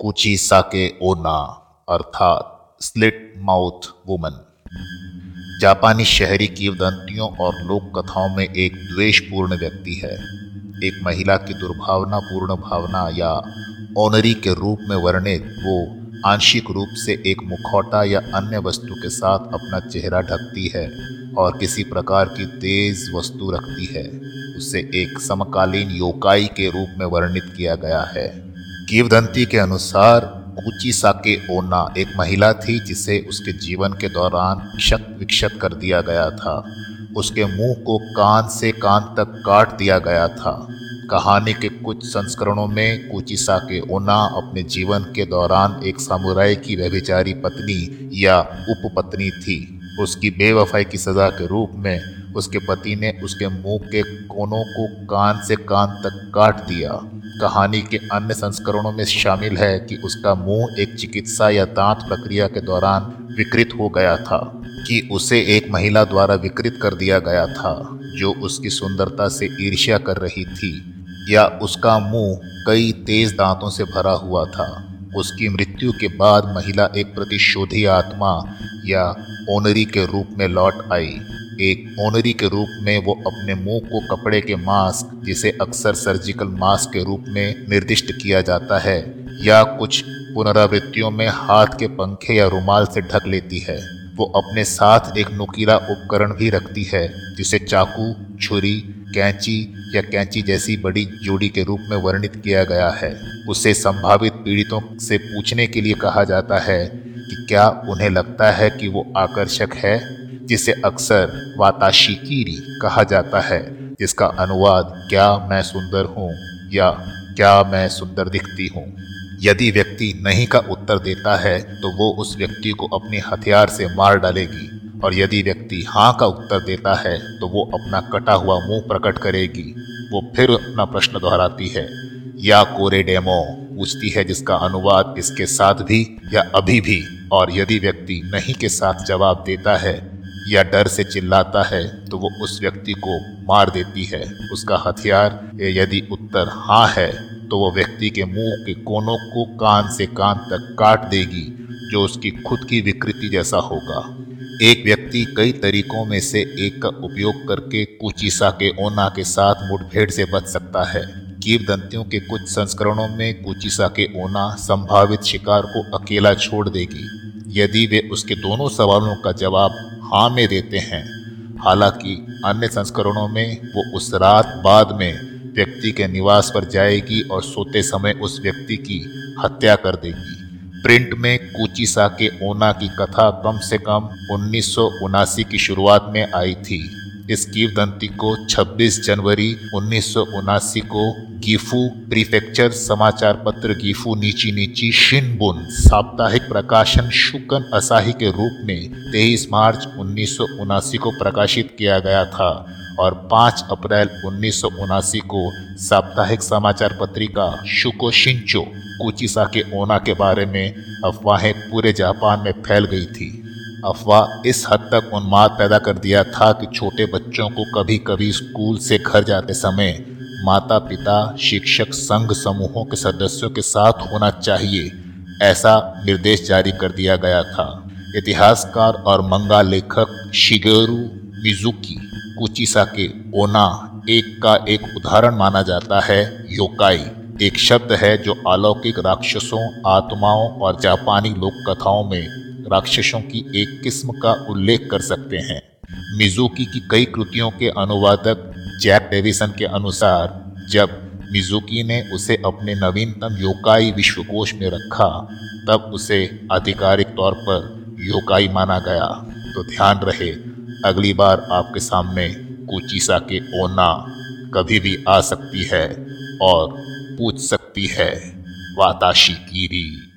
कुची साके ओना अर्थात slit mouth woman. जापानी शहरी किवदंतियों और लोक कथाओं में एक द्वेषपूर्ण व्यक्ति है। एक महिला की दुर्भावनापूर्ण भावना या ओनरी के रूप में वर्णित, वो आंशिक रूप से एक मुखौटा या अन्य वस्तु के साथ अपना चेहरा ढकती है और किसी प्रकार की तेज वस्तु रखती है। उसे एक समकालीन योकाई के रूप में वर्णित किया गया है। किवदंती के अनुसार ऊँची साके ओना एक महिला थी जिसे उसके जीवन के दौरान क्षत विक्षत कर दिया गया था। उसके मुँह को कान से कान तक काट दिया गया था। कहानी के कुछ संस्करणों में कुचिसा के ओना अपने जीवन के दौरान एक सामुराई की व्यभिचारी पत्नी या उपपत्नी थी। उसकी बेवफाई की सजा के रूप में उसके पति ने उसके मुँह के कोनों को कान से कान तक काट दिया। कहानी के अन्य संस्करणों में शामिल है कि उसका मुँह एक चिकित्सा या दांत प्रक्रिया के दौरान विकृत हो गया था, कि उसे एक महिला द्वारा विकृत कर दिया गया था, जो उसकी सुंदरता से ईर्ष्या कर रही थी, या उसका मुँह कई तेज दांतों से भरा हुआ था। उसकी मृत्यु के बाद महिला एक प्रतिशोधी आत्मा या ओनरी के रूप में लौट आई। एक ओनरी के रूप में वो अपने मुँह को कपड़े के मास्क, जिसे अक्सर सर्जिकल मास्क के रूप में निर्दिष्ट किया जाता है, या कुछ पुनरावृत्तियों में हाथ के पंखे या रुमाल से ढक लेती है। वो अपने साथ एक नुकीला उपकरण भी रखती है, जिसे चाकू, छुरी, कैंची या कैंची जैसी बड़ी जोड़ी के रूप में वर्णित किया गया है। उसे संभावित पीड़ितों से पूछने के लिए कहा जाता है कि क्या उन्हें लगता है कि वो आकर्षक है? जिसे अक्सर वाताशिकीरी कहा जाता है, जिसका अनुवाद क्या मैं सुंदर हूँ या क्या मैं सुंदर दिखती हूँ। यदि व्यक्ति नहीं का उत्तर देता है तो वो उस व्यक्ति को अपने हथियार से मार डालेगी, और यदि व्यक्ति हाँ का उत्तर देता है तो वो अपना कटा हुआ मुँह प्रकट करेगी। वो फिर अपना प्रश्न दोहराती है, या कोरे डेमो? पूछती है, जिसका अनुवाद इसके साथ भी या अभी भी, और यदि व्यक्ति नहीं के साथ जवाब देता है या डर से चिल्लाता है तो वो उस व्यक्ति को मार देती है। उसका हथियार यदि उत्तर हाँ है तो वो व्यक्ति के मुँह के कोनों को कान से कान तक काट देगी, जो उसकी खुद की विकृति जैसा होगा। एक व्यक्ति कई तरीकों में से एक का उपयोग करके कुचिसा के ओना के साथ मुठभेड़ से बच सकता है। कीवदंतियों के कुछ संस्करणों में कुचिसा के ओना संभावित शिकार को अकेला छोड़ देगी। यदि वे उसके दोनों सवालों का जवाब हाँ में देते हैं। हालाँकि अन्य संस्करणों में वो उस रात बाद में व्यक्ति के निवास पर जाएगी और सोते समय उस व्यक्ति की हत्या कर देगी। प्रिंट में कुचिसा के ओना की कथा कम से कम उन्नीस सौ उनासी की शुरुआत में आई थी। इस किवदंती को 26 जनवरी उन्नीस को गीफू प्रीफेक्चर समाचार पत्र गीफू नीची नीची शिनबुन साप्ताहिक प्रकाशन शुकन असाही के रूप में 23 मार्च उन्नीस सौ उनासी को प्रकाशित किया गया था और 5 अप्रैल उन्नीस सौ उनासी को साप्ताहिक समाचार पत्रिका शुको शिंचो कुचिसा के ओना के बारे में अफवाहें पूरे जापान में फैल गई थी। अफवाह इस हद तक उन्माद पैदा कर दिया था कि छोटे बच्चों को कभी कभी स्कूल से घर जाते समय माता पिता शिक्षक, संघ समूहों के सदस्यों के साथ होना चाहिए, ऐसा निर्देश जारी कर दिया गया था। इतिहासकार और मंगा लेखक शिगेरू मिजुकी कुचिसा के ओना एक का एक उदाहरण माना जाता है, योकाई एक शब्द है जो अलौकिक राक्षसों, आत्माओं और जापानी लोक कथाओं में राक्षसों की एक किस्म का उल्लेख कर सकते हैं। मिजुकी की कई कृतियों के अनुवादक जैक डेविसन के अनुसार, जब मिजुकी ने उसे अपने नवीनतम योकाई विश्वकोश में रखा, तब उसे आधिकारिक तौर पर योकाई माना गया। तो ध्यान रहे, अगली बार आपके सामने कुचिसा के ओना कभी भी आ सकती है और पूछ सकती है, वाताशी कीरी।